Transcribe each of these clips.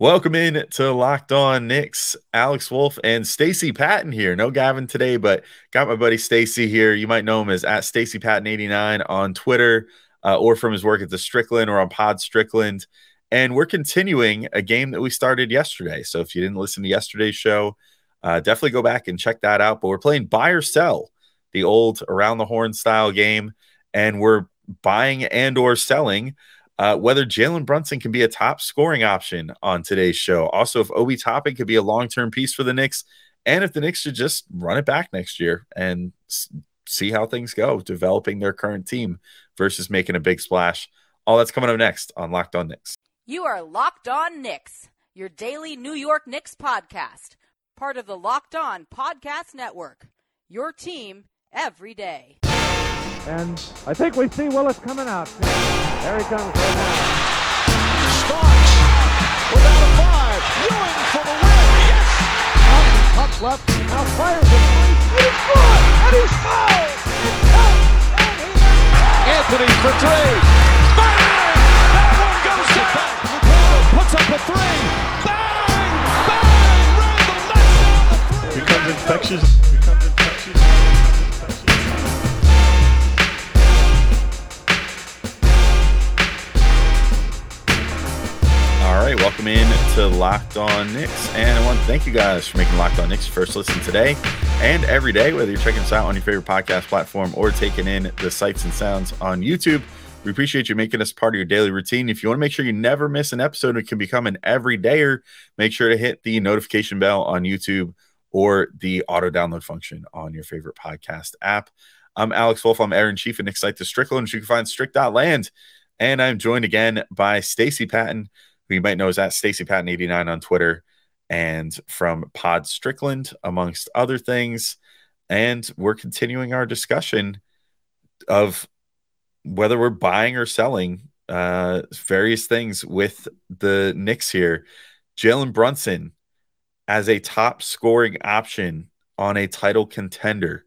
Welcome in to Locked On Knicks. Alex Wolf and Stacy Patton here. No Gavin today, but got my buddy Stacy here. You might know him as at Stacy Patton 89 on Twitter uh, or from his work at the Strickland or on Pod Strickland. And we're continuing a game that we started yesterday. So if you didn't listen to yesterday's show, uh, definitely go back and check that out. But we're playing buy or sell, the old around the horn style game, and we're buying and or selling uh, whether Jalen Brunson can be a top scoring option on today's show. Also, if Obi Toppin could be a long term piece for the Knicks, and if the Knicks should just run it back next year and see how things go, developing their current team versus making a big splash. All that's coming up next on Locked On Knicks. You are Locked On Knicks, your daily New York Knicks podcast, part of the Locked On Podcast Network. Your team every day. And I think we see Willis coming out. There he comes right now. Starks without a five. Ewing for the win. Yes. Up, up left. Now fires it. He's good. And he's fouled. Anthony for three. Bang! That one goes down. Puts up a three. Bang! Bang! Randle knocks down the three. becomes infectious. Becomes infectious. Locked On Knicks. And I want to thank you guys for making Locked On Knicks first listen today and every day, whether you're checking us out on your favorite podcast platform or taking in the sights and sounds on YouTube. We appreciate you making us part of your daily routine. If you want to make sure you never miss an episode and can become an everydayer, make sure to hit the notification bell on YouTube or the auto download function on your favorite podcast app. I'm Alex Wolf. I'm Aaron Chief and Nick Site to Strickland. You can find strict.land. And I'm joined again by Stacy Patton, who you might know is at Stacy Patton 89 on Twitter and from Pod Strickland, amongst other things. And we're continuing our discussion of whether we're buying or selling uh, various things with the Knicks here. Jalen Brunson as a top scoring option on a title contender.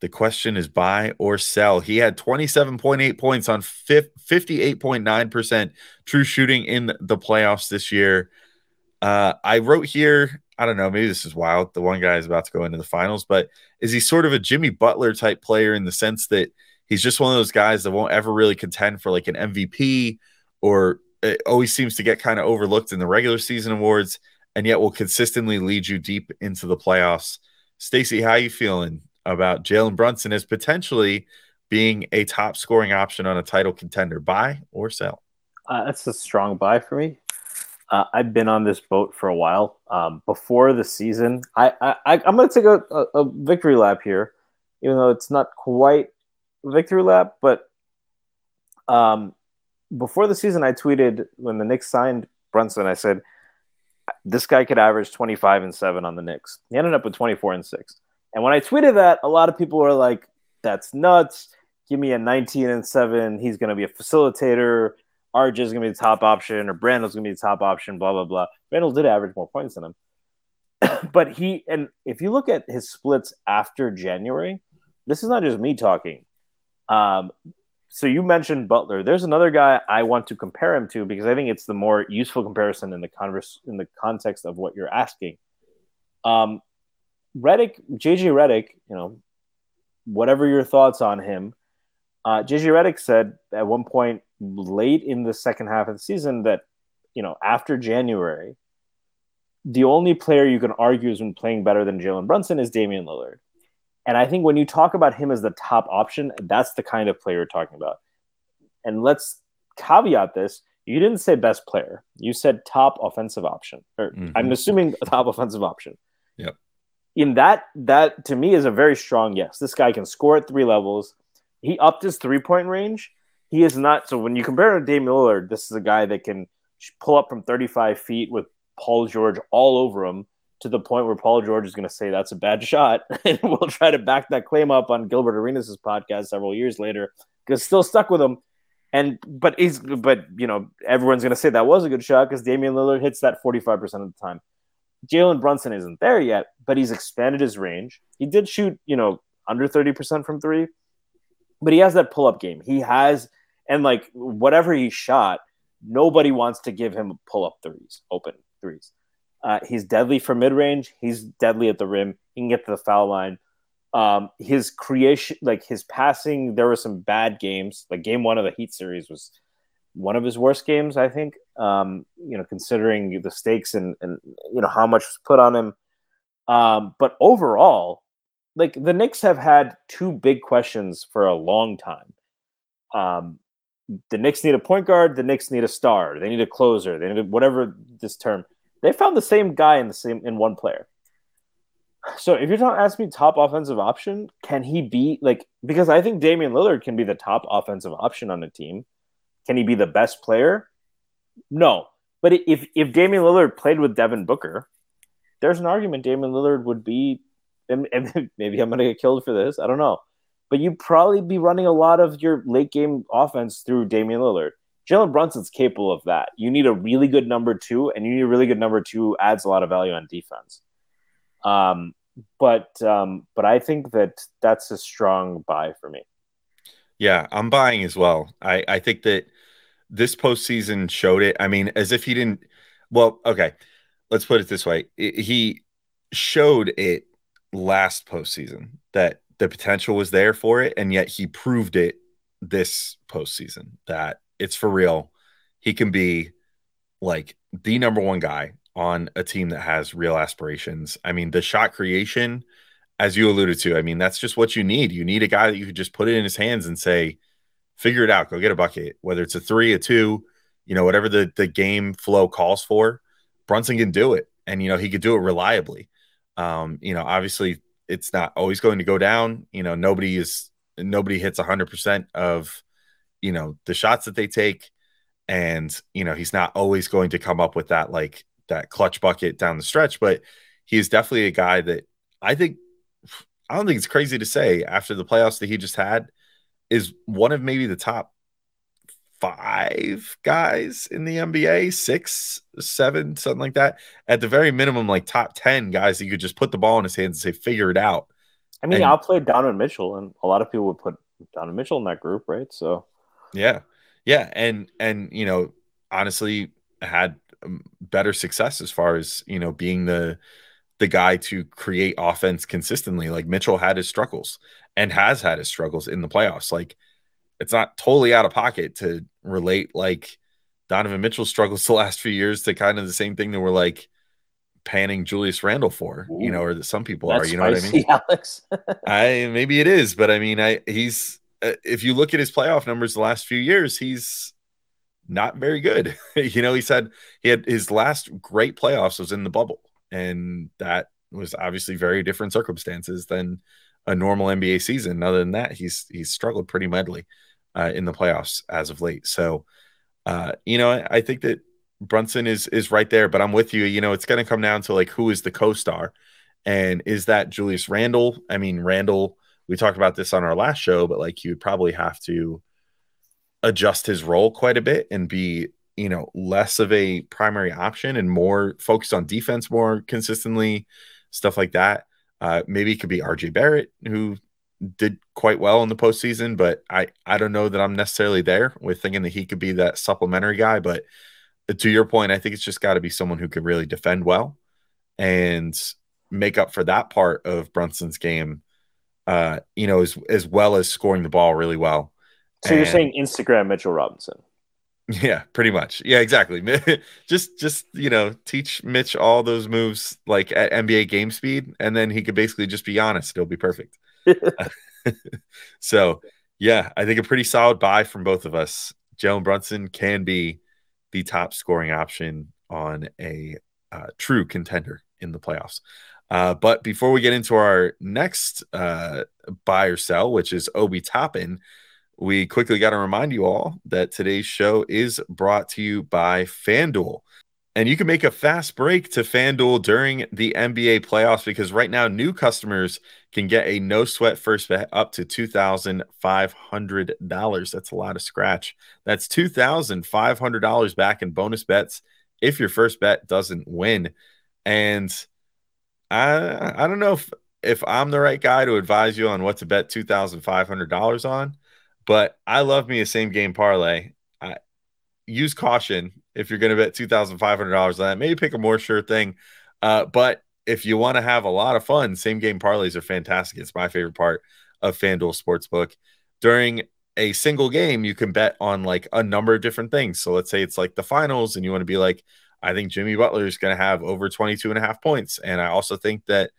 The question is buy or sell. He had 27.8 points on 58.9% true shooting in the playoffs this year. Uh, I wrote here, I don't know, maybe this is wild. The one guy is about to go into the finals, but is he sort of a Jimmy Butler type player in the sense that he's just one of those guys that won't ever really contend for like an MVP or it always seems to get kind of overlooked in the regular season awards and yet will consistently lead you deep into the playoffs. Stacy, how you feeling about Jalen Brunson as potentially being a top scoring option on a title contender? Buy or sell? Uh, that's a strong buy for me. Uh, I've been on this boat for a while. Um, before the season, I, I, am going to take a, a, a victory lap here, even though it's not quite a victory lap. But um, before the season, I tweeted when the Knicks signed Brunson. I said this guy could average 25 and seven on the Knicks. He ended up with 24 and six. And when I tweeted that, a lot of people were like, "That's nuts! Give me a 19 and seven. He's going to be a facilitator." RJ is going to be the top option or Randle's going to be the top option, blah, blah, blah. Randle did average more points than him. but he, and if you look at his splits after January, this is not just me talking. Um, so you mentioned Butler. There's another guy I want to compare him to because I think it's the more useful comparison in the converse in the context of what you're asking. Um, Redick, JJ Redick, you know, whatever your thoughts on him, uh, JJ Redick said at one point late in the second half of the season that, you know, after January, the only player you can argue has been playing better than Jalen Brunson is Damian Lillard. And I think when you talk about him as the top option, that's the kind of player you're talking about. And let's caveat this. You didn't say best player. You said top offensive option. Or Mhm. I'm assuming top offensive option. Yep. In that, that to me is a very strong yes. This guy can score at three levels. He upped his three point range. He is not. So when you compare him to Damian Lillard, this is a guy that can pull up from 35 feet with Paul George all over him to the point where Paul George is going to say that's a bad shot, and we'll try to back that claim up on Gilbert Arenas' podcast several years later because still stuck with him. And but he's but you know everyone's going to say that was a good shot because Damian Lillard hits that 45 percent of the time. Jalen Brunson isn't there yet, but he's expanded his range. He did shoot you know under 30 percent from three, but he has that pull up game. He has and like whatever he shot, nobody wants to give him pull up threes, open threes. Uh, he's deadly for mid range. He's deadly at the rim. He can get to the foul line. Um, his creation, like his passing, there were some bad games. Like game one of the Heat series was one of his worst games, I think. Um, you know, considering the stakes and and you know how much was put on him. Um, but overall, like the Knicks have had two big questions for a long time. Um, the Knicks need a point guard. The Knicks need a star. They need a closer. They need whatever this term. They found the same guy in the same in one player. So if you're talking, ask me top offensive option, can he be like? Because I think Damian Lillard can be the top offensive option on the team. Can he be the best player? No. But if if Damian Lillard played with Devin Booker, there's an argument Damian Lillard would be. And, and maybe I'm going to get killed for this. I don't know but you'd probably be running a lot of your late game offense through Damian Lillard. Jalen Brunson's capable of that. You need a really good number two, and you need a really good number two adds a lot of value on defense. Um, but um, but I think that that's a strong buy for me. Yeah, I'm buying as well. I I think that this postseason showed it. I mean, as if he didn't. Well, okay, let's put it this way: he showed it last postseason that the potential was there for it, and yet he proved it this postseason that it's for real. He can be like the number one guy on a team that has real aspirations. I mean, the shot creation, as you alluded to, I mean, that's just what you need. You need a guy that you could just put it in his hands and say, figure it out, go get a bucket, whether it's a three, a two, you know, whatever the, the game flow calls for. Brunson can do it. And, you know, he could do it reliably. Um, you know, obviously it's not always going to go down. You know, nobody is nobody hits 100% of you know the shots that they take and you know he's not always going to come up with that like that clutch bucket down the stretch but he is definitely a guy that i think i don't think it's crazy to say after the playoffs that he just had is one of maybe the top five guys in the NBA, six, seven, something like that. At the very minimum, like top 10 guys that you could just put the ball in his hands and say, figure it out. I mean, and, I'll play Donovan Mitchell, and a lot of people would put Donovan Mitchell in that group, right? So, yeah. Yeah. And, and, you know, honestly, had um, better success as far as, you know, being the, the guy to create offense consistently. Like Mitchell had his struggles and has had his struggles in the playoffs. Like, it's not totally out of pocket to relate like Donovan Mitchell struggles the last few years to kind of the same thing that we're like panning Julius Randle for, Ooh, you know, or that some people are, you know what I mean? Alex. I maybe it is, but I mean, I he's uh, if you look at his playoff numbers the last few years, he's not very good. you know, he said he had his last great playoffs was in the bubble, and that was obviously very different circumstances than a normal NBA season. Other than that, he's he's struggled pretty medley uh, in the playoffs as of late. So, uh, you know, I, I think that Brunson is is right there, but I'm with you. You know, it's going to come down to like who is the co-star, and is that Julius Randle? I mean, Randle. We talked about this on our last show, but like you would probably have to adjust his role quite a bit and be you know less of a primary option and more focused on defense more consistently, stuff like that. Uh, maybe it could be RJ Barrett who did quite well in the postseason, but I I don't know that I'm necessarily there with thinking that he could be that supplementary guy. But to your point, I think it's just got to be someone who can really defend well and make up for that part of Brunson's game. Uh, you know, as as well as scoring the ball really well. So and, you're saying Instagram Mitchell Robinson? Yeah, pretty much. Yeah, exactly. just just you know, teach Mitch all those moves like at NBA game speed, and then he could basically just be honest. It'll be perfect. so yeah, I think a pretty solid buy from both of us. Jalen Brunson can be the top scoring option on a uh, true contender in the playoffs. Uh, but before we get into our next uh, buy or sell, which is Obi Toppin, we quickly got to remind you all that today's show is brought to you by FanDuel. And you can make a fast break to FanDuel during the NBA playoffs because right now, new customers can get a no sweat first bet up to $2,500. That's a lot of scratch. That's $2,500 back in bonus bets if your first bet doesn't win. And I, I don't know if, if I'm the right guy to advise you on what to bet $2,500 on, but I love me a same game parlay. I use caution if you're going to bet $2,500 on that. Maybe pick a more sure thing Uh, but if you want to have a lot of fun, same game parlays are fantastic. It's my favorite part of FanDuel Sportsbook. During a single game, you can bet on like a number of different things. So let's say it's like the finals, and you want to be like, I think Jimmy Butler is going to have over 22 and a half points. And I also think that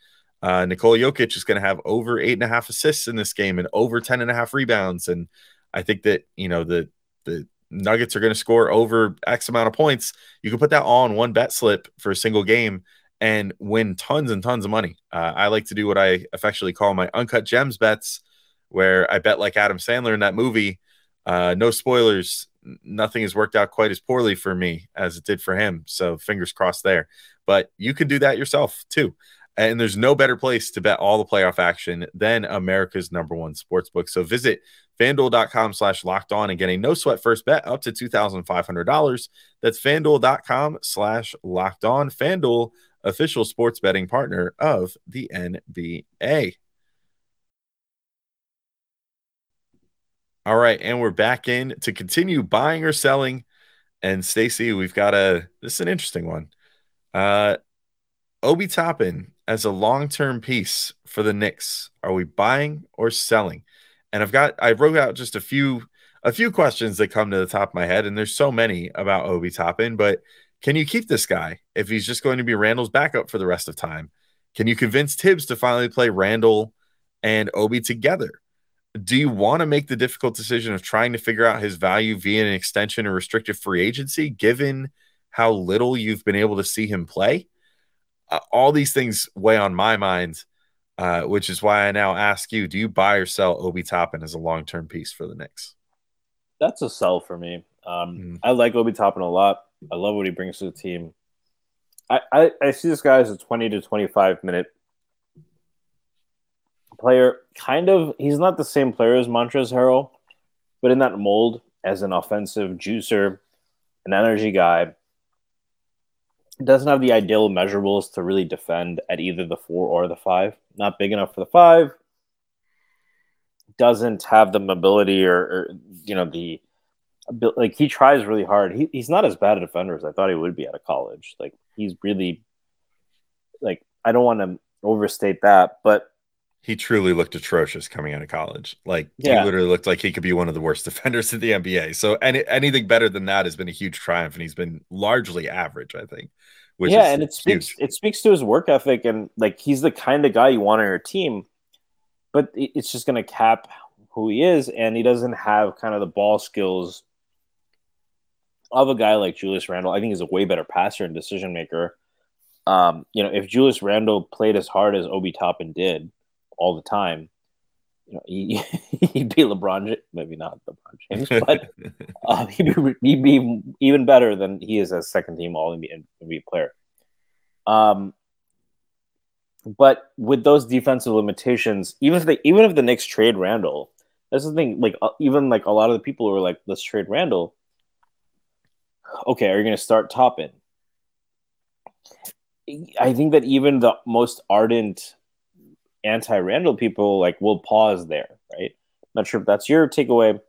uh, Nikola Jokic is going to have over eight and a half assists in this game and over 10 and a half rebounds. And I think that, you know, the, the Nuggets are going to score over X amount of points. You can put that all in one bet slip for a single game and win tons and tons of money. Uh, I like to do what I affectionately call my uncut gems bets, where I bet like Adam Sandler in that movie. Uh, no spoilers. Nothing has worked out quite as poorly for me as it did for him. So fingers crossed there. But you can do that yourself too. And there's no better place to bet all the playoff action than America's number one sports book. So visit fanduel.com slash locked on and get a no sweat first bet up to $2,500. That's fanduel.com slash locked on. Fanduel, official sports betting partner of the NBA. All right, and we're back in to continue buying or selling. And Stacy, we've got a this is an interesting one. Uh Obi Toppin as a long-term piece for the Knicks. Are we buying or selling? And I've got I wrote out just a few a few questions that come to the top of my head, and there's so many about Obi Toppin, but can you keep this guy if he's just going to be Randle's backup for the rest of time? Can you convince Thibs to finally play Randle and Obi together? Do you want to make the difficult decision of trying to figure out his value via an extension or restricted free agency, given how little you've been able to see him play? Uh, all these things weigh on my mind, uh, which is why I now ask you: Do you buy or sell Obi Toppin as a long-term piece for the Knicks? That's a sell for me. Um, Mm. I like Obi Toppin a lot. I love what he brings to the team. I, I, I see this guy as a 20 to 25 minute player. Kind of, he's not the same player as Montrezl Harrell, but in that mold as an offensive juicer, an energy guy. Doesn't have the ideal measurables to really defend at either the four or the five. Not big enough for the five. Doesn't have the mobility or, or you know the like he tries really hard. He, he's not as bad a defender as I thought he would be out of college. Like he's really like I don't want to overstate that, but He truly looked atrocious coming out of college. Like Yeah. he literally looked like he could be one of the worst defenders in the NBA. So any anything better than that has been a huge triumph, and he's been largely average, I think. Which yeah, and it speaks it speaks to his work ethic and like he's the kind of guy you want on your team, but it's just going to cap who he is, and he doesn't have kind of the ball skills of a guy like Julius Randle. I think he's a way better passer and decision maker. Um, you know, if Julius Randle played as hard as Obi Toppin did all the time, you know, he, he'd be LeBron, maybe not LeBron James, but uh, he'd, be, he'd be even better than he is as second team All NBA player. Um, but with those defensive limitations, even if they even if the Knicks trade Randle, that's the thing. Like uh, even like a lot of the people who are like, let's trade Randle. Okay, are you going to start Toppin? I think that even the most ardent anti-Randle people like will pause there, right? Not sure if that's your takeaway.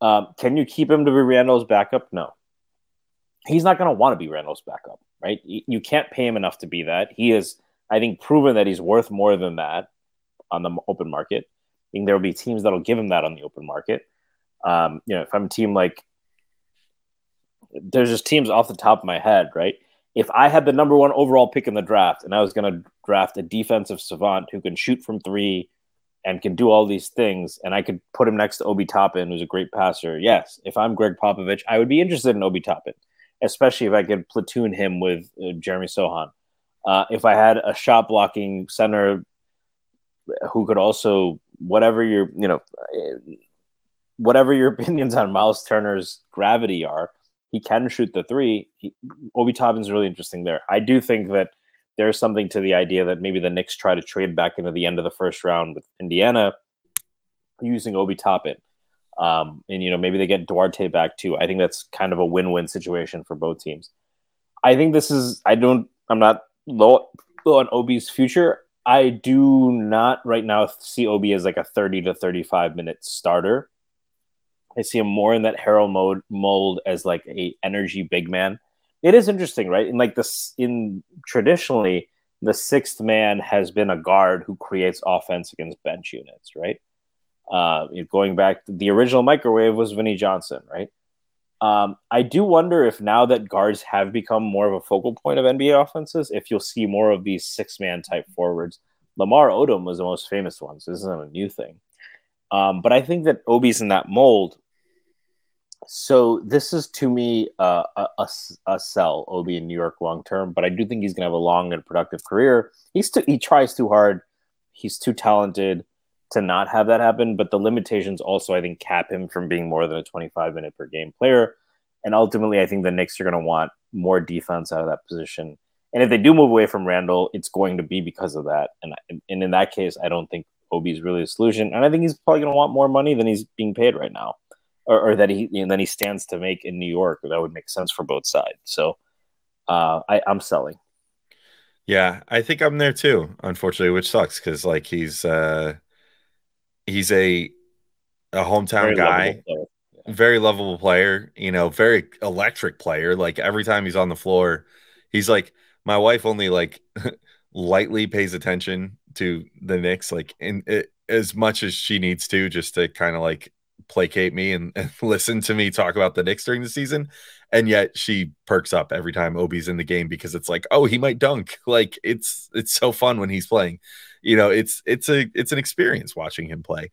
Um, can you keep him to be Randle's backup? No. He's not going to want to be Randle's backup, right? You can't pay him enough to be that. He is, I think, proven that he's worth more than that on the open market. I think there will be teams that'll give him that on the open market. Um, you know, if I'm a team like, there's just teams off the top of my head, right? If I had the number one overall pick in the draft and I was going to draft a defensive savant who can shoot from three and can do all these things, and I could put him next to Obi Toppin, who's a great passer. Yes, if I'm Gregg Popovich, I would be interested in Obi Toppin, especially if I could platoon him with uh, Jeremy Sochan. Uh, if I had a shot blocking center who could also, whatever your, you know, uh, whatever your opinions on Myles Turner's gravity are, he can shoot the three. He, Obi Toppin's really interesting there. I do think that there's something to the idea that maybe the Knicks try to trade back into the end of the first round with Indiana using Obi Toppin. Um, and, you know, maybe they get Duarte back too. I think that's kind of a win win situation for both teams. I think this is, I don't, I'm not low, low on Obi's future. I do not right now see Obi as like a 30 to 35 minute starter. I see him more in that Harrell mode mold as like a energy big man it is interesting, right? In like this, in traditionally, the sixth man has been a guard who creates offense against bench units, right? Uh, going back, the original microwave was Vinnie Johnson, right? Um, I do wonder if now that guards have become more of a focal point of NBA offenses, if you'll see more of these six man type forwards. Lamar Odom was the most famous one, so this isn't a new thing. Um, but I think that Obi's in that mold. So this is to me uh, a, a, a sell Obi in New York long term, but I do think he's going to have a long and productive career. He's too, he tries too hard. He's too talented to not have that happen. But the limitations also, I think, cap him from being more than a 25 minute per game player. And ultimately, I think the Knicks are going to want more defense out of that position. And if they do move away from Randle, it's going to be because of that. And, and in that case, I don't think Obi is really a solution. And I think he's probably going to want more money than he's being paid right now, or, or that he and then he stands to make in New York. That would make sense for both sides. So uh, I, I'm selling. Yeah, I think I'm there too. Unfortunately, which sucks because like he's uh, he's a a hometown very guy, lovable yeah. very lovable player. You know, very electric player. Like every time he's on the floor, he's like my wife only like lightly pays attention to the Knicks, like in it, as much as she needs to, just to kind of like placate me and, and, listen to me talk about the Knicks during the season. And yet she perks up every time Obi's in the game because it's like, oh, he might dunk. Like it's it's so fun when he's playing you know, it's it's a it's an experience watching him play.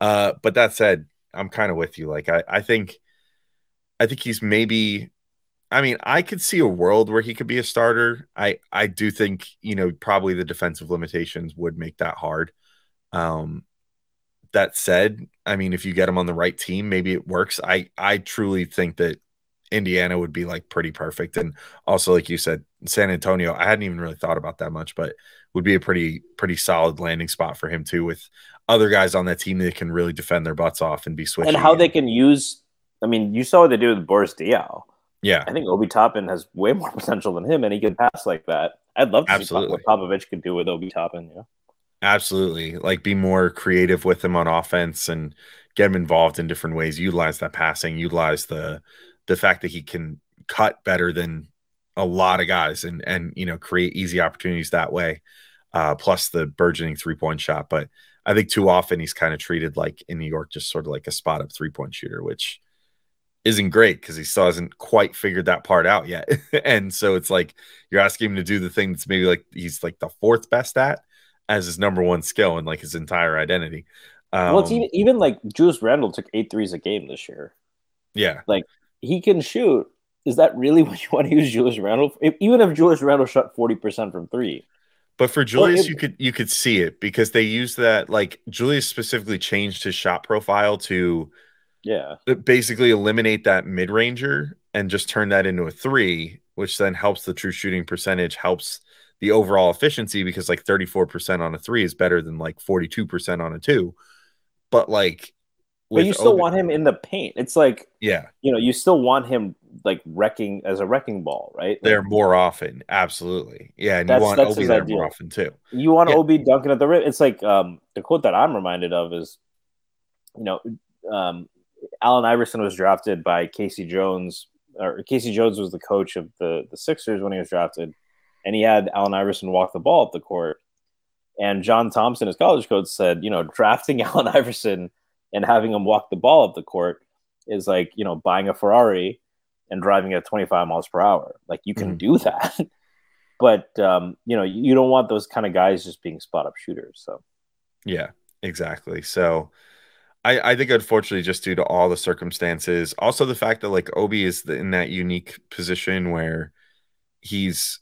Uh, but that said, I'm kind of with you. Like I, I think I think he's maybe I mean, I could see a world where he could be a starter. I I do think, you know, probably the defensive limitations would make that hard. Um that said, I mean, if you get him on the right team, maybe it works. I I truly think that Indiana would be like pretty perfect. And also, like you said, San Antonio, I hadn't even really thought about that much, but would be a pretty pretty solid landing spot for him too, with other guys on that team that can really defend their butts off and be switching. And how they can use, I mean, you saw what they do with Boris Diaw. Yeah, I think Obi Toppin has way more potential than him, and he can pass like that. I'd love to Absolutely. see what Popovich could do with Obi Toppin. Yeah, Absolutely, like be more creative with him on offense and get him involved in different ways. Utilize that passing, utilize the the fact that he can cut better than a lot of guys, and and you know create easy opportunities that way uh, plus the burgeoning three point shot. But I think too often he's kind of treated like in New York, just sort of like a spot up three point shooter, which isn't great because he still hasn't quite figured that part out yet. and so it's like you're asking him to do the thing that's maybe like he's like the fourth best at as his number one skill and like his entire identity. Um, well, it's even, even like Julius Randle took eight threes a game this year. Yeah. Like he can shoot. Is that really what you want to use Julius Randle? If, even if Julius Randle shot 40% from three, but for Julius, well, it, you could you could see it because they used that like Julius specifically changed his shot profile to yeah basically eliminate that mid ranger and just turn that into a three, which then helps the true shooting percentage, helps the overall efficiency because like 34% on a three is better than like 42% on a two. But like but you still Obi- want him in the paint. It's like yeah, you know, you still want him like wrecking as a wrecking ball, right? There more often, absolutely. Yeah, and you want Obi there more often too. You want yeah. Obi dunking at the rim. It's like um, the quote that I'm reminded of is, you know, um, Allen Iverson was drafted by Casey Jones, or K.C. Jones was the coach of the the Sixers when he was drafted, and he had Allen Iverson walk the ball up the court. And John Thompson, his college coach, said, you know, drafting Allen Iverson and having him walk the ball up the court is like you know buying a Ferrari and driving at 25 miles per hour. Like you can mm do that, but um, you know you don't want those kind of guys just being spot up shooters. So yeah, exactly. So. I, I think unfortunately just due to all the circumstances also the fact that like obi is in that unique position where he's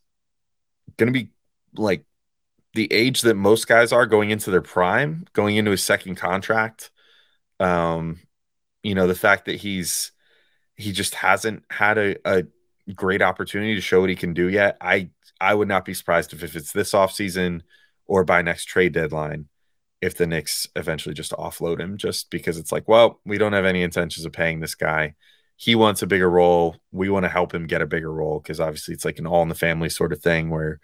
going to be like the age that most guys are going into their prime going into his second contract um, you know, the fact that he's he just hasn't had a, a great opportunity to show what he can do yet. I I would not be surprised if, if it's this offseason or by next trade deadline if the Knicks eventually just offload him just because it's like, well, we don't have any intentions of paying this guy. He wants a bigger role. We want to help him get a bigger role because obviously it's like an all in the family sort of thing where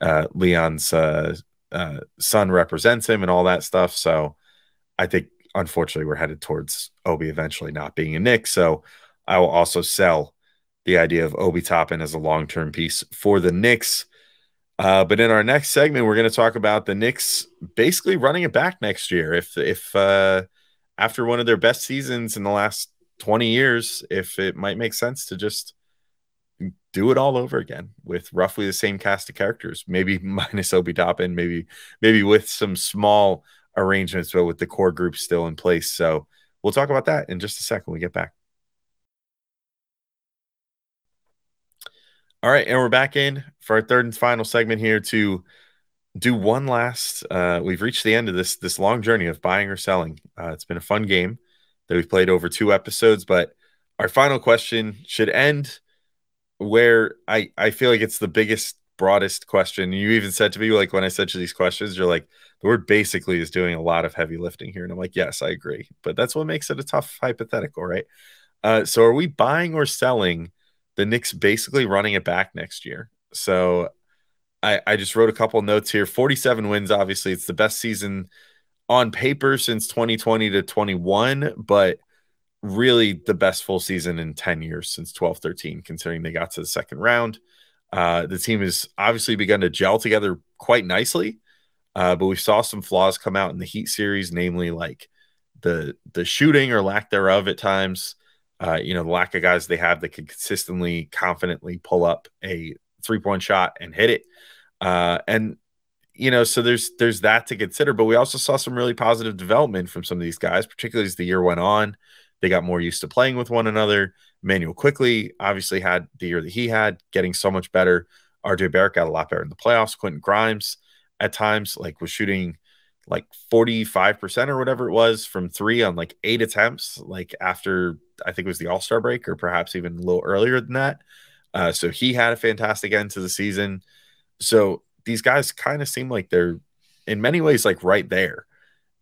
uh, Leon's uh, uh, son represents him and all that stuff. So I think unfortunately, we're headed towards Obi eventually not being a Knick. So I will also sell the idea of Obi Toppin as a long term piece for the Knicks. Uh, but in our next segment, we're going to talk about the Knicks basically running it back next year. If if uh, after one of their best seasons in the last 20 years, if it might make sense to just do it all over again with roughly the same cast of characters, maybe minus Obi Toppin, maybe maybe with some small arrangements, but with the core group still in place. So we'll talk about that in just a second when we get back. All right, and we're back in for our third and final segment here to do one last. Uh, we've reached the end of this this long journey of buying or selling. Uh, it's been a fun game that we've played over two episodes, but our final question should end where I I feel like it's the biggest broadest question. You even said to me like when I said to these questions, you're like the word basically is doing a lot of heavy lifting here, and I'm like yes, I agree, but that's what makes it a tough hypothetical, right? Uh, so are we buying or selling the Knicks basically running it back next year? So I, I just wrote a couple notes here. 47 wins, obviously, it's the best season on paper since 2020 to 21, but really the best full season in 10 years since 12 13, considering they got to the second round. Uh, the team has obviously begun to gel together quite nicely, uh, but we saw some flaws come out in the Heat series, namely like the the shooting or lack thereof at times. Uh, you know, the lack of guys they have that can consistently, confidently pull up a three point shot and hit it. Uh, and you know, so there's there's that to consider. But we also saw some really positive development from some of these guys, particularly as the year went on. They got more used to playing with one another. Immanuel Quickley obviously had the year that he had, getting so much better. RJ Barrett got a lot better in the playoffs. Quentin Grimes at times like was shooting like 45% or whatever it was from three on like eight attempts, like after I think it was the All Star break or perhaps even a little earlier than that. Uh, so he had a fantastic end to the season. So these guys kind of seem like they're in many ways like right there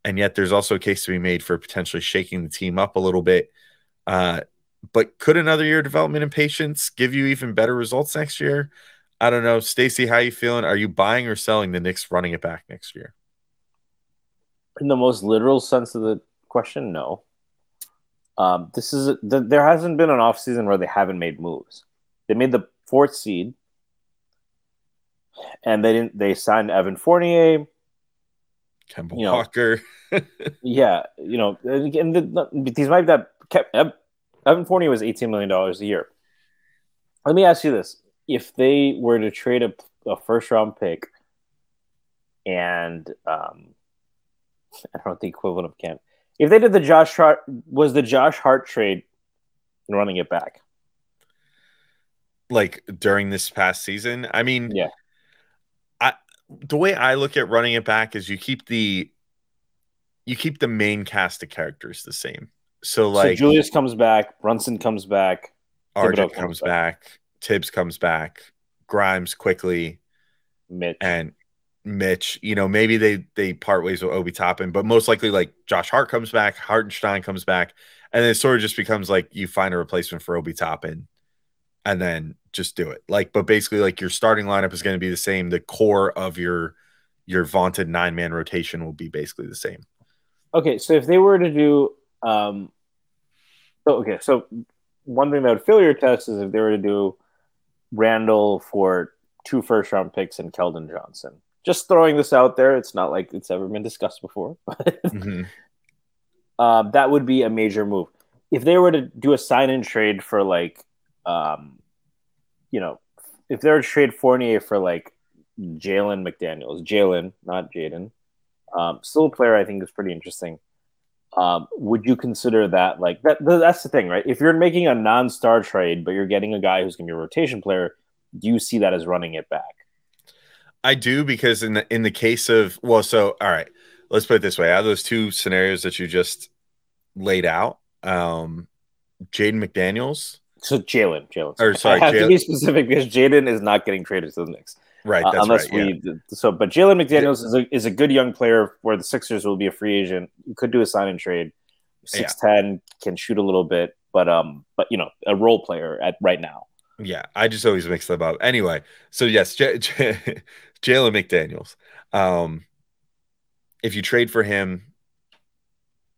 and yet there's also a case to be made for potentially shaking the team up a little bit. Uh, but could another year of development and patience give you even better results next year? I don't know, Stacy. How you feeling? Are you buying or selling the Knicks running it back next year? In the most literal sense of the question, no. Um, this is the, there hasn't been an offseason where they haven't made moves. They made the fourth seed, and they didn't. They signed Evan Fournier. Kemba you know, Walker. yeah, you know, and the, these might be that Evan Fournier was eighteen million dollars a year. Let me ask you this: If they were to trade a, a first round pick, and um, I don't know the equivalent of Cam, if they did the Josh Hart, was the Josh Hart trade running it back? Like during this past season, I mean, yeah, the way I look at running it back is you keep the you keep the main cast of characters the same. So like so Julius comes back, Brunson comes back, RJ comes, comes back, back, Thibs comes back, Grimes Quickley, Mitch and Mitch. You know, maybe they they part ways with Obi Toppin, but most likely like Josh Hart comes back, Hartenstein comes back, and then it sort of just becomes like you find a replacement for Obi Toppin, and then just do it. Like, but basically, like your starting lineup is going to be the same. The core of your your vaunted nine man rotation will be basically the same. Okay, so if they were to do, um, so okay, so one thing that would fill your test is if they were to do Randle for two first round picks and Keldon Johnson. Just throwing this out there, it's not like it's ever been discussed before. mm-hmm. uh, that would be a major move. If they were to do a sign and trade for like um, you know, if they were to trade Fournier for like Jalen McDaniels, Jalen, not Jaden, um, still a player I think is pretty interesting. Um, would you consider that like that? That's the thing, right? If you're making a non-star trade, but you're getting a guy who's going to be a rotation player, do you see that as running it back? I do because in the in the case of well, so all right, let's put it this way: out of those two scenarios that you just laid out, um, Jaden McDaniels so Jalen, Jalen. Or sorry, I have Jaylen. to be specific because Jaden is not getting traded to the Knicks. Right, uh, unless right, we. Yeah. So, but Jalen McDaniels is a, is a good young player where the Sixers will be a free agent. You could do a sign and trade. Six ten yeah. can shoot a little bit, but um, but you know, a role player at right now. Yeah, I just always mix them up. Anyway, so yes, J- J- Jalen McDaniels. Um, if you trade for him,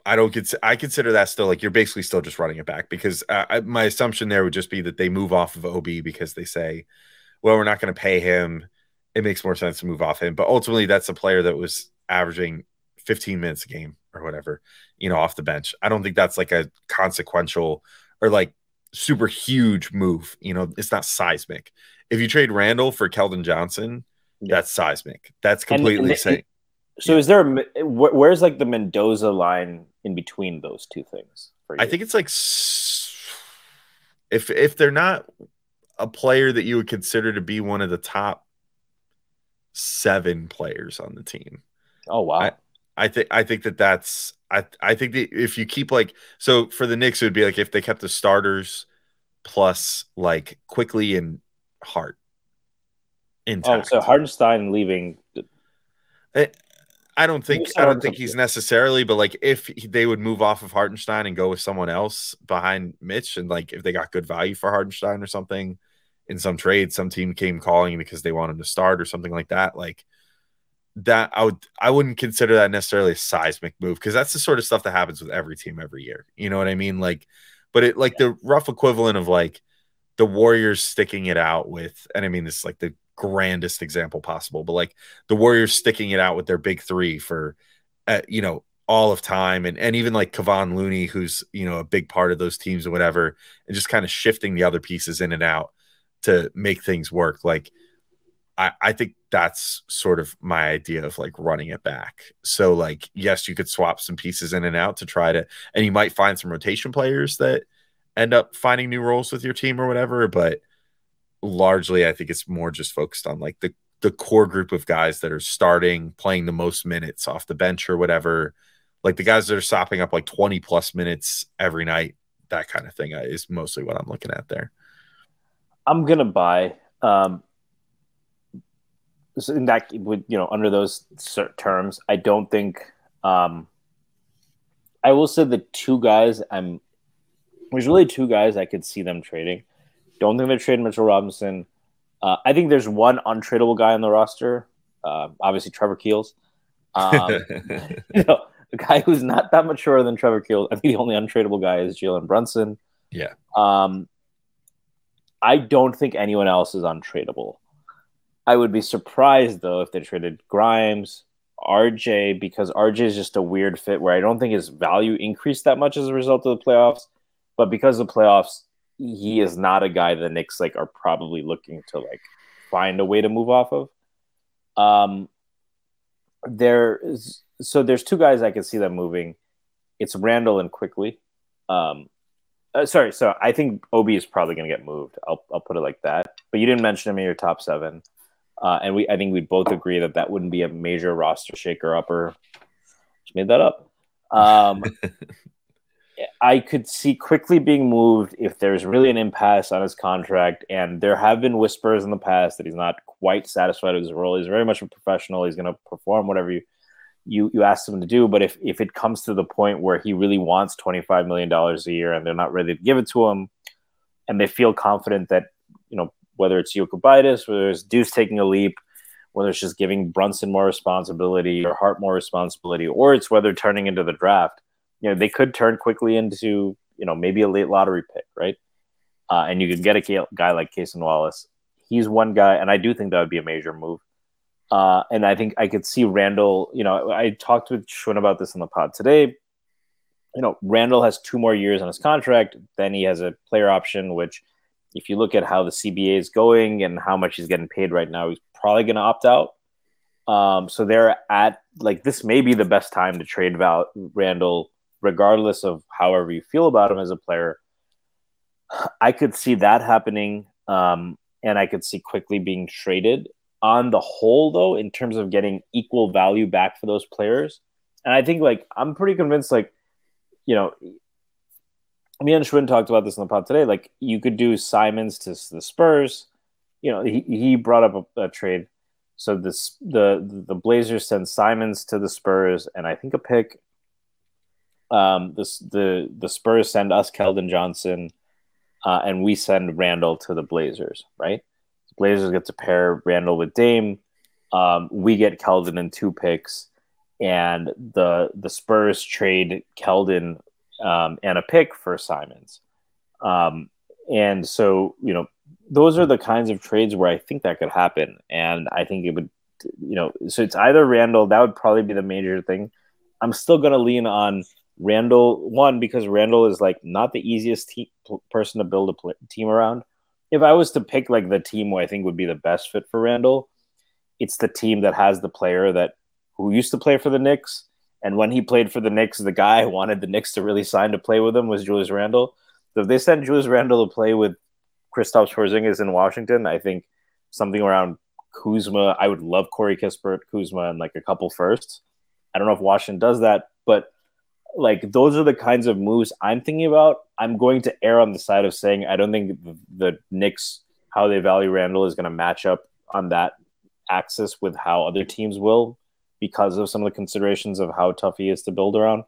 I don't get. I consider that still like you're basically still just running it back because uh, I, my assumption there would just be that they move off of Obi because they say, well, we're not going to pay him. It makes more sense to move off him. But ultimately, that's a player that was averaging 15 minutes a game or whatever, you know, off the bench. I don't think that's like a consequential or like super huge move. You know, it's not seismic. If you trade Randle for Keldon Johnson, Yeah. that's seismic. That's completely and- sa- So is there a, where's like the Mendoza line in between those two things? For you? I think it's like if if they're not a player that you would consider to be one of the top seven players on the team. Oh wow. I think I think that that's I I think that if you keep like so for the Knicks it would be like if they kept the starters plus like Quickley and Hart oh, intact. so Hartenstein leaving. Eh, I don't think I don't think he's necessarily, but like if they would move off of Hartenstein and go with someone else behind Mitch, and like if they got good value for Hartenstein or something in some trade, some team came calling because they want him to start or something like that, like that I would I wouldn't consider that necessarily a seismic move because that's the sort of stuff that happens with every team every year. You know what I mean? Like, but it like the rough equivalent of like the Warriors sticking it out with, and I mean this is like the grandest example possible, but like the Warriors sticking it out with their big three for, uh, you know, all of time, and and even like Kevon Looney, who's you know a big part of those teams or whatever, and just kind of shifting the other pieces in and out to make things work. Like, I I think that's sort of my idea of like running it back. So like, yes, you could swap some pieces in and out to try to, and you might find some rotation players that end up finding new roles with your team or whatever, but largely I think it's more just focused on like the the core group of guys that are starting, playing the most minutes off the bench or whatever. Like the guys that are sopping up like 20 plus minutes every night, that kind of thing uh, is mostly what I'm looking at there. I'm gonna buy. Um, in that would you know under those terms, I don't think. Um, I will say the two guys I'm. There's really two guys I could see them trading. Don't think they're trading Mitchell Robinson. Uh, I think there's one untradeable guy on the roster. Uh, obviously, Trevor Keels. Um, you know, a guy who's not that much shorter than Trevor Keels. I think the only untradeable guy is Jalen Brunson. Yeah. Um, I don't think anyone else is untradeable. I would be surprised though if they traded Grimes, RJ, because RJ is just a weird fit where I don't think his value increased that much as a result of the playoffs. But because the playoffs, he is not a guy the Knicks like are probably looking to like find a way to move off of. Um, there is so there's two guys I can see them moving. It's Randle and Quickley. Um, uh, sorry, so I think Ob is probably going to get moved. I'll I'll put it like that. But you didn't mention him in your top seven, uh, and we I think we'd both agree that that wouldn't be a major roster shaker upper. Just made that up. Um, I could see Quickley being moved if there's really an impasse on his contract, and there have been whispers in the past that he's not quite satisfied with his role. He's very much a professional. He's going to perform whatever you you you asked him to do. But if if it comes to the point where he really wants twenty five million dollars a year and they're not ready to give it to him, and they feel confident that you know whether it's Jokibitis, whether it's Deuce taking a leap, whether it's just giving Brunson more responsibility or Hart more responsibility, or it's whether turning into the draft, you know they could turn Quickley into you know maybe a late lottery pick, right? Uh, and you could get a guy like Cason Wallace. He's one guy, and I do think that would be a major move. Uh, and I think I could see Randle. You know, I talked with Schwinn about this on the pod today. You know, Randle has two more years on his contract. Then he has a player option, which, if you look at how the CBA is going and how much he's getting paid right now, he's probably going to opt out. Um, so they're at like this may be the best time to trade Val Randle, regardless of however you feel about him as a player. I could see that happening, um, and I could see Quickley being traded on the whole, though, in terms of getting equal value back for those players. And I think, like, I'm pretty convinced, like, you know, me and Schwinn talked about this in the pod today. Like, you could do Simons to the Spurs. You know, he, he brought up a, a trade. So this the the Blazers send Simons to the Spurs, and I think a pick. Um, the the Spurs send us Keldon Johnson, uh, and we send Randle to the Blazers. Right, Blazers get to pair Randle with Dame. Um, we get Keldon in two picks, and the the Spurs trade Keldon um, and a pick for Simons. Um, and so, you know, those are the kinds of trades where I think that could happen. And I think it would, you know, so it's either Randle. that would probably be the major thing. I'm still going to lean on Randle, one, because Randle is like not the easiest te- person to build a pl- team around. If I was to pick like the team who I think would be the best fit for Randle, it's the team that has the player that who used to play for the Knicks. And when he played for the Knicks, the guy who wanted the Knicks to really sign to play with him was Julius Randle. So if they send Julius Randle to play with Kristaps Porzingis in Washington, I think something around Kuzma. I would love Corey Kispert, Kuzma, and like a couple firsts. I don't know if Washington does that, but like those are the kinds of moves I'm thinking about. I'm going to err on the side of saying I don't think the, Knicks how they value Randle is going to match up on that axis with how other teams will because of some of the considerations of how tough he is to build around.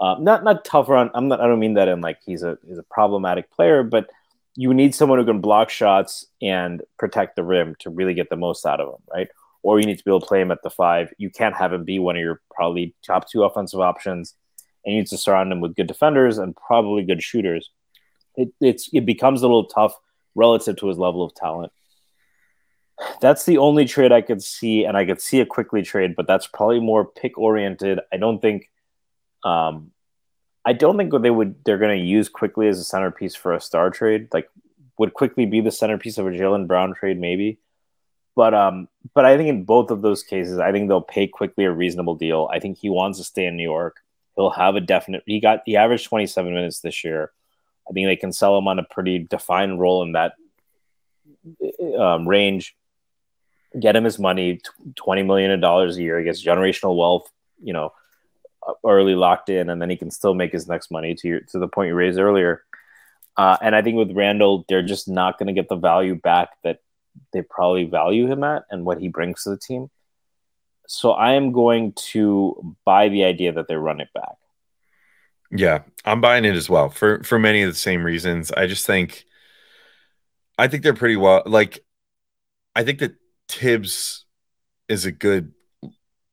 Uh, not not tough around. I'm not. I don't mean that in like he's a he's a problematic player, but you need someone who can block shots and protect the rim to really get the most out of him, right? Or you need to be able to play him at the five. You can't have him be one of your probably top two offensive options, and you need to surround him with good defenders and probably good shooters. It, it's it becomes a little tough relative to his level of talent. That's the only trade I could see, and I could see a Quickley trade, but that's probably more pick oriented. I don't think um, I don't think they would. They're going to use Quickley as a centerpiece for a star trade. Like, would Quickley be the centerpiece of a Jaylen Brown trade? Maybe, but um, but I think in both of those cases, I think they'll pay Quickley a reasonable deal. I think he wants to stay in New York. He'll have a definite. He got the average twenty seven minutes this year. I think they can sell him on a pretty defined role in that um, range. Get him his money, twenty million dollars a year. He gets generational wealth. You know, early locked in, and then he can still make his next money to your, to the point you raised earlier. Uh, and I think with Randle, they're just not going to get the value back that they probably value him at and what he brings to the team. So I am going to buy the idea that they run it back. Yeah, I'm buying it as well for for many of the same reasons. I just think I think they're pretty well like I think that Thibs is a good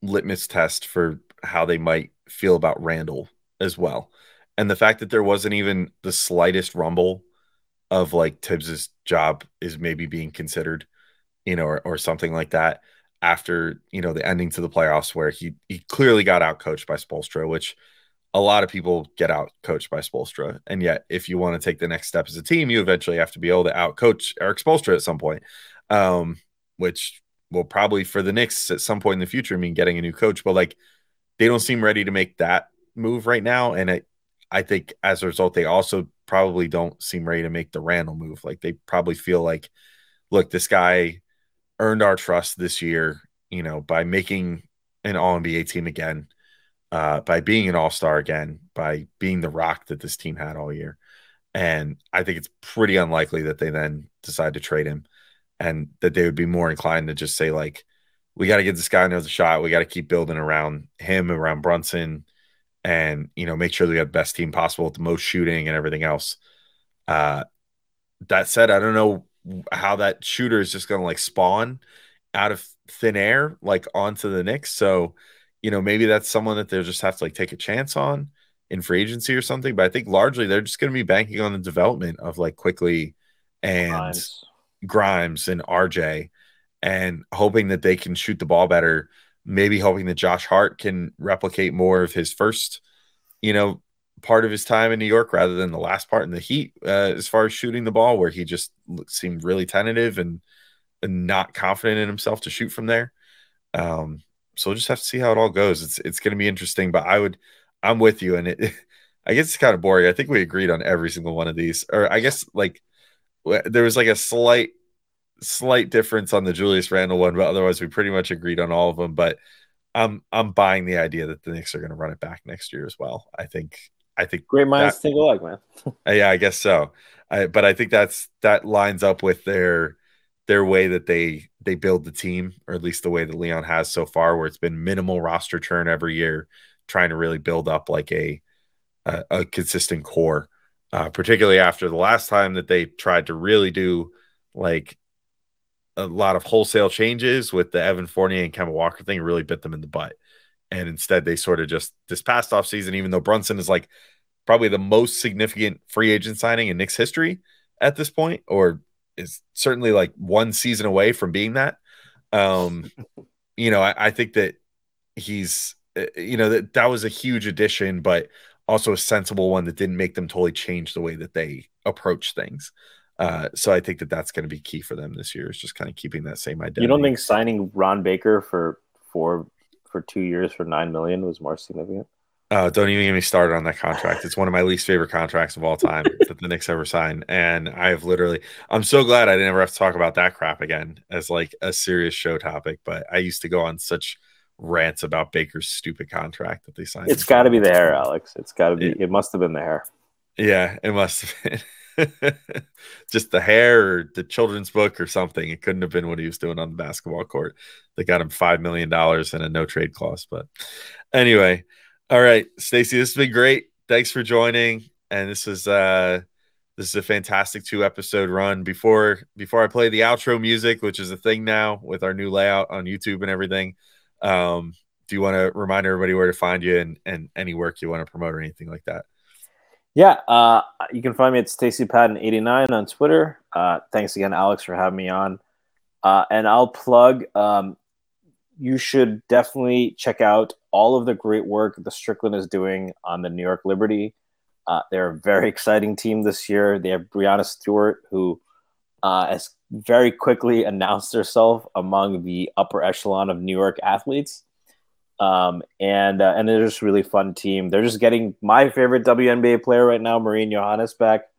litmus test for how they might feel about Randle as well. And the fact that there wasn't even the slightest rumble of like Thibs's job is maybe being considered, you know, or, or something like that after, you know, the ending to the playoffs where he he clearly got out coached by Spoelstra, which a lot of people get out coached by Spoelstra. And yet if you want to take the next step as a team, you eventually have to be able to out coach Eric Spoelstra at some point. Um, which will probably for the Knicks at some point in the future mean getting a new coach. But like they don't seem ready to make that move right now. And I, I think as a result, they also probably don't seem ready to make the Randle move. Like they probably feel like, look, this guy earned our trust this year, you know, by making an all NBA team again, uh, by being an all star again, by being the rock that this team had all year. And I think it's pretty unlikely that they then decide to trade him and that they would be more inclined to just say, like, we got to get this guy another shot. We got to keep building around him, around Brunson, and you know, make sure we got the best team possible with the most shooting and everything else. Uh, that said, I don't know how that shooter is just going to like spawn out of thin air, like onto the Knicks. So, you know, maybe that's someone that they'll just have to like take a chance on in free agency or something. But I think largely they're just going to be banking on the development of like Quickley and Grimes, Grimes and RJ and hoping that they can shoot the ball better. Maybe hoping that Josh Hart can replicate more of his first, you know, part of his time in New York rather than the last part in the Heat, uh, as far as shooting the ball, where he just seemed really tentative and, and not confident in himself to shoot from there. Um, so we'll just have to see how it all goes. It's it's going to be interesting, but I would, I'm with you, and it, I guess it's kind of boring. I think we agreed on every single one of these, or I guess like there was like a slight slight difference on the Julius Randle one, but otherwise we pretty much agreed on all of them. But I'm I'm buying the idea that the Knicks are going to run it back next year as well. I think I think great minds that, think alike, man. Uh, yeah, I guess so. I, but I think that's that lines up with their their way that they they build the team, or at least the way that Leon has so far, where it's been minimal roster churn every year, trying to really build up like a a, a consistent core. Uh, particularly after the last time that they tried to really do like a lot of wholesale changes with the Evan Fournier and Kemba Walker thing really bit them in the butt. and instead they sort of just this past off season, even though Brunson is like probably the most significant free agent signing in Knicks history at this point, or is certainly like one season away from being that. Um, you know, I, I think that he's uh, you know that that was a huge addition, but also a sensible one that didn't make them totally change the way that they approach things. Uh, so I think that that's going to be key for them this year is just kind of keeping that same identity. You don't think signing Ron Baker for four for two years for nine million was more significant? Uh, don't even get me started on that contract. It's one of my least favorite contracts of all time that the Knicks ever signed. And I have literally, I'm so glad I didn't ever have to talk about that crap again as like a serious show topic. But I used to go on such rants about Baker's stupid contract that they signed. It's got to be the hair, Alex. It's got to be. It, it must have been the hair. Yeah, it must have been. just the hair or the children's book or something. It couldn't have been what he was doing on the basketball court. They got him five million dollars and a no trade clause. But anyway, all right, Stacy, this has been great. Thanks for joining. And this is uh this is a fantastic two episode run. Before before I play the outro music, which is a thing now with our new layout on YouTube and everything. Um, do you want to remind everybody where to find you and, and any work you want to promote or anything like that? Yeah, uh, you can find me at Stacy Patton 89 on Twitter. Uh, thanks again, Alex, for having me on. Uh, and I'll plug um, you should definitely check out all of the great work the Strickland is doing on the New York Liberty. Uh, they're a very exciting team this year. They have Breanna Stewart, who uh, has very quickly announced herself among the upper echelon of New York athletes. Um, and uh, and they're just really fun team. They're just getting my favorite WNBA player right now, Marine Johannes back.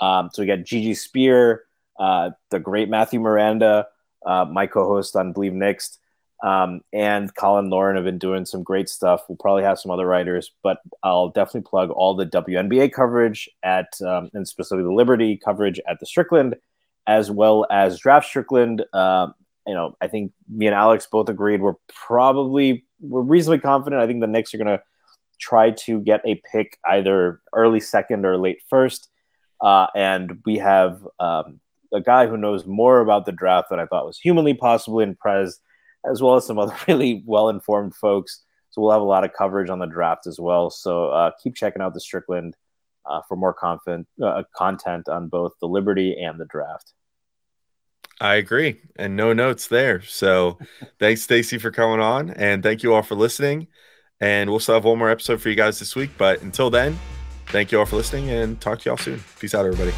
Um, so we got Gigi Spear, uh, the great Matthew Miranda, uh, my co-host on Believe Next, um, and Colin Lauren have been doing some great stuff. We'll probably have some other writers, but I'll definitely plug all the WNBA coverage at, um, and specifically the Liberty coverage at the Strickland, as well as Draft Strickland. Uh, you know, I think me and Alex both agreed we're probably we're reasonably confident. I think the Knicks are going to try to get a pick either early second or late first. Uh, and we have um, a guy who knows more about the draft than I thought was humanly possible in Prez, as well as some other really well informed folks. So we'll have a lot of coverage on the draft as well. So uh, keep checking out the Strickland uh, for more confident, uh, content on both the Liberty and the draft. I agree. And no notes there. So thanks, Stacy, for coming on. And thank you all for listening. And we'll still have one more episode for you guys this week. But until then, thank you all for listening and talk to y'all soon. Peace out, everybody.